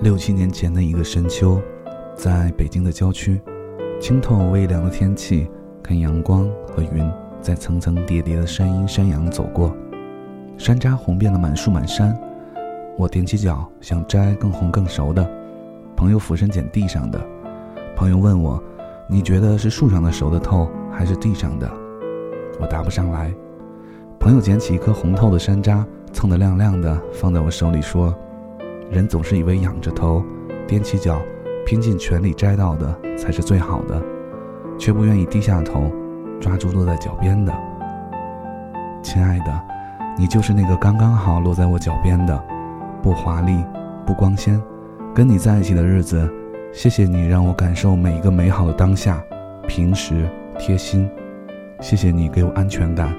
六七年前的一个深秋，在北京的郊区，清透微凉的天气，看阳光和云在层层叠叠的山阴山阳走过，山楂红遍了满树满山。我踮起脚想摘更红更熟的，朋友俯身捡地上的。朋友问我：“你觉得是树上的熟的透，还是地上的？”我答不上来。朋友捡起一颗红透的山楂，蹭得亮亮的，放在我手里说：“人总是以为仰着头，踮起脚，拼尽全力摘到的才是最好的，却不愿意低下头，抓住落在脚边的。”亲爱的，你就是那个刚刚好落在我脚边的，不华丽，不光鲜。跟你在一起的日子，谢谢你让我感受每一个美好的当下，平时贴心。谢谢你给我安全感，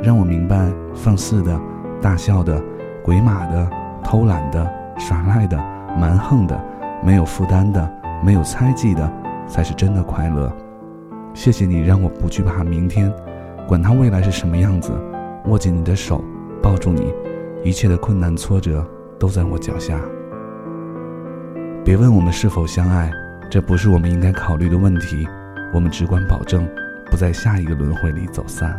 让我明白放肆的、大笑的、鬼马的、偷懒的、耍赖的、蛮横的、没有负担的、没有猜忌的，才是真的快乐。谢谢你让我不惧怕明天，管他未来是什么样子，握紧你的手，抱住你，一切的困难挫折都在我脚下。别问我们是否相爱，这不是我们应该考虑的问题，我们只管保证。不在下一个轮回里走散。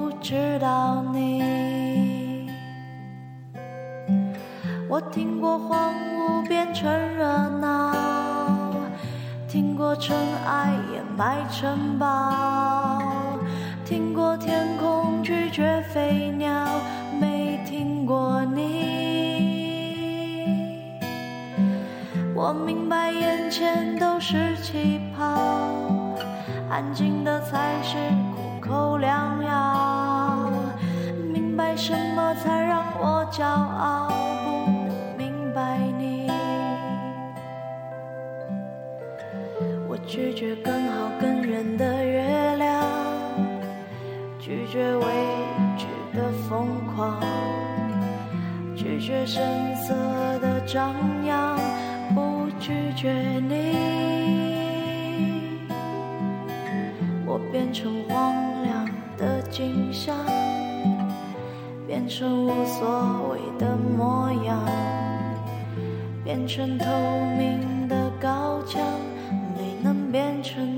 知道你，我听过荒芜变成热闹，听过尘埃掩埋城堡，听过天空拒绝飞鸟，没听过你。我明白眼前都是气泡，安静的才是口良药。明白什么才让我骄傲？不明白你，我拒绝更好更圆的月亮，拒绝未知的疯狂，拒绝声色的张扬，不拒绝你。我变成荒景象。变成无所谓的模样，变成透明的高墙，没能变成。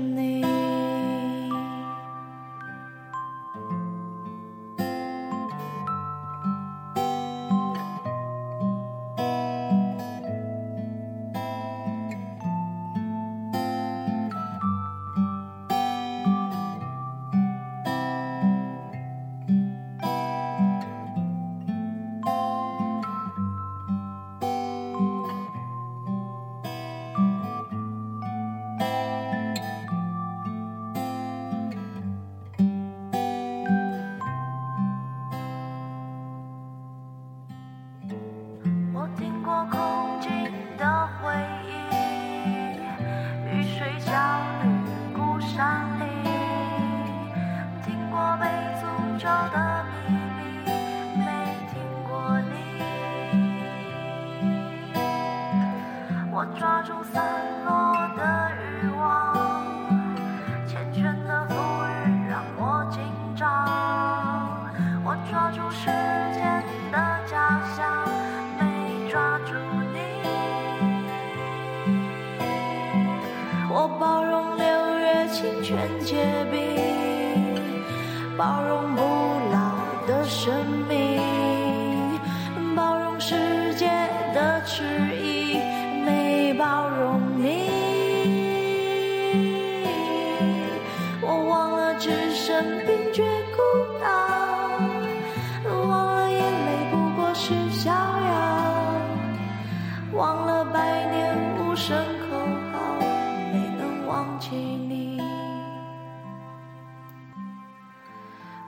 我抓住散落的欲望，缱绻的馥郁让我紧张；我抓住时间的假象，没抓住你。我包容六月清泉结冰，包容不老的生命，包容世界的迟疑。忘了百年无声口号，没能忘记你。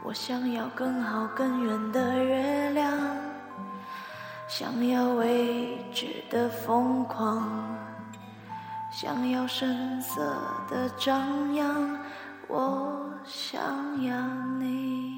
我想要更好更远的月亮，想要未知的疯狂。想要声色的张扬，我想要你。